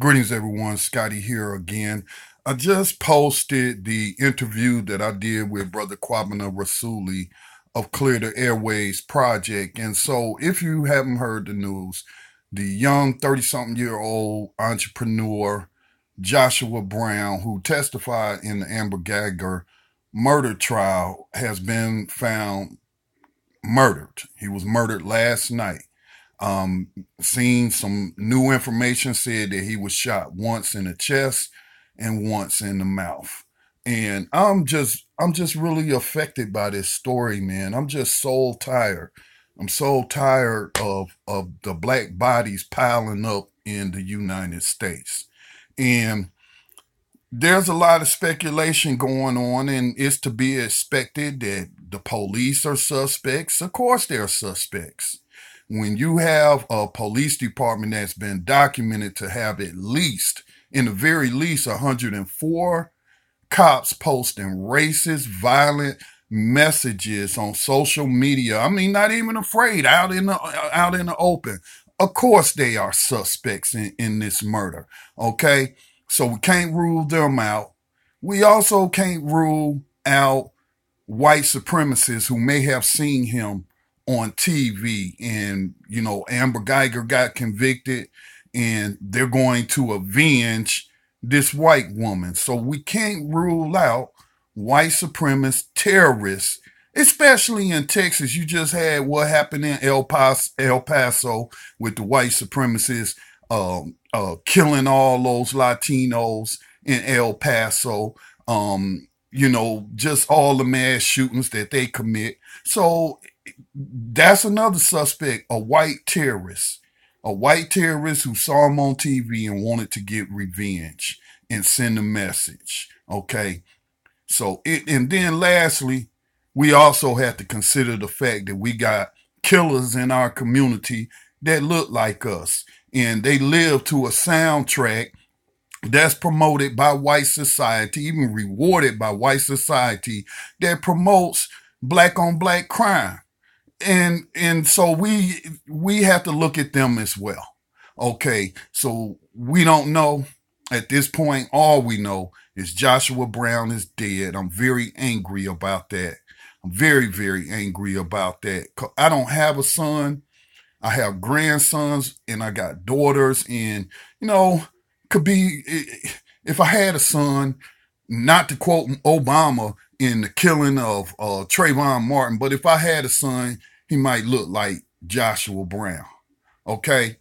Greetings, everyone. Scotty here again. I just posted the interview that I did with Brother Kwabena Rasuli of Clear the Airwaves Project. And so, if you haven't heard the news, the young 30 something year old entrepreneur Joshua Brown, who testified in the Amber Guyger murder trial, has been found murdered. He was murdered last night. Um, seen some new information said that he was shot once in the chest and once in the mouth. And I'm just I'm just really affected by this story, man. I'm just so tired. I'm so tired of of the black bodies piling up in the United States. And there's a lot of speculation going on, and it's to be expected that the police are suspects. Of course, they're suspects when you have a police department that's been documented to have at least, in the very least, 104 cops posting racist, violent messages on social media. I mean, not even afraid out in the out in the open. Of course, they are suspects in, in this murder. Okay, so we can't rule them out. We also can't rule out white supremacists who may have seen him on TV and you know Amber Guyger got convicted and they're going to avenge this white woman. So we can't rule out white supremacist terrorists, especially in Texas. You just had what happened in El Paso, El Paso with the white supremacists um, uh, killing all those Latinos in El Paso. Um, you know, just all the mass shootings that they commit. So that's another suspect, a white terrorist, a white terrorist who saw him on TV and wanted to get revenge and send a message. Okay. So it, and then lastly, we also have to consider the fact that we got killers in our community that look like us and they live to a soundtrack that's promoted by white society, even rewarded by white society that promotes black on black crime and and so we we have to look at them as well. Okay so we don't know. At this point all we know is joshua brown is dead. I'm very angry about that. I'm very very angry about that. I don't have a son. I have grandsons and i got daughters and you know could be if i had a son not to quote obama in the killing of uh, Trayvon Martin, but if I had a son, he might look like Joshua Brown. Okay?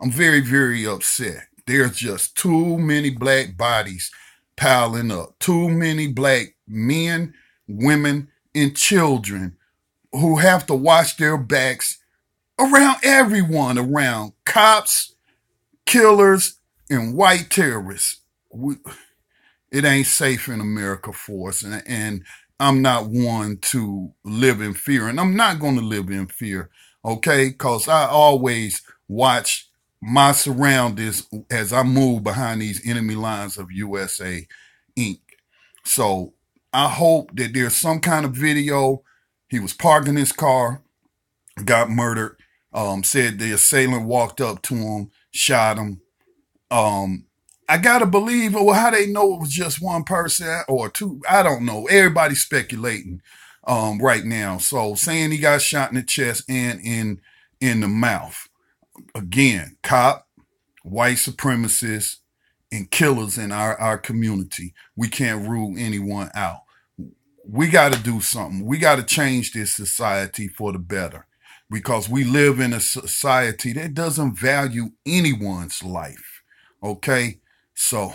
I'm very, very upset. There's just too many black bodies piling up. Too many black men, women, and children who have to watch their backs around everyone around cops, killers, and white terrorists. We, it ain't safe in America for us. And, and I'm not one to live in fear, and I'm not going to live in fear, okay? Because I always watch my surroundings as I move behind these enemy lines of USA Inc. So I hope that there's some kind of video. He was parking his car, got murdered. Um, said the assailant walked up to him, shot him. Um, I gotta believe, well, how they know it was just one person or two, I don't know. Everybody's speculating um, right now. So saying he got shot in the chest and in in the mouth. Again, cop, white supremacists, and killers in our, our community. We can't rule anyone out. We got to do something. We got to change this society for the better because we live in a society that doesn't value anyone's life. Okay? So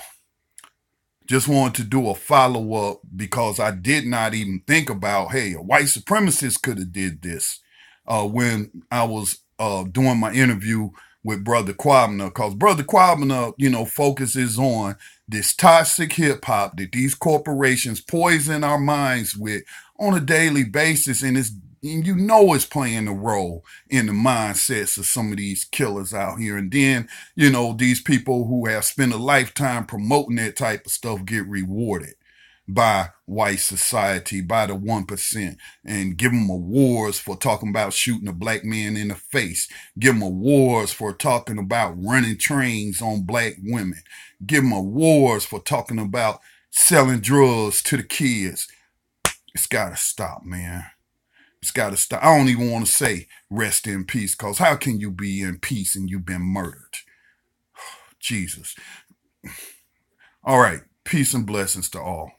just wanted to do a follow up because I did not even think about, hey, a white supremacist could have did this uh, when I was uh, doing my interview with Brother Kwabena, because Brother Kwabena, you know, focuses on this toxic hip hop that these corporations poison our minds with on a daily basis, and it's and you know it's playing a role in the mindsets of some of these killers out here. And then, you know, these people who have spent a lifetime promoting that type of stuff get rewarded. by white society, by the 1%, and give them awards for talking about shooting a black man in the face. Give them awards for talking about running trains on black women. Give them awards for talking about selling drugs to the kids. It's got to stop, man. It's got to stop. I don't even want to say rest in peace because how can you be in peace and you've been murdered? Jesus. All right. Peace and blessings to all.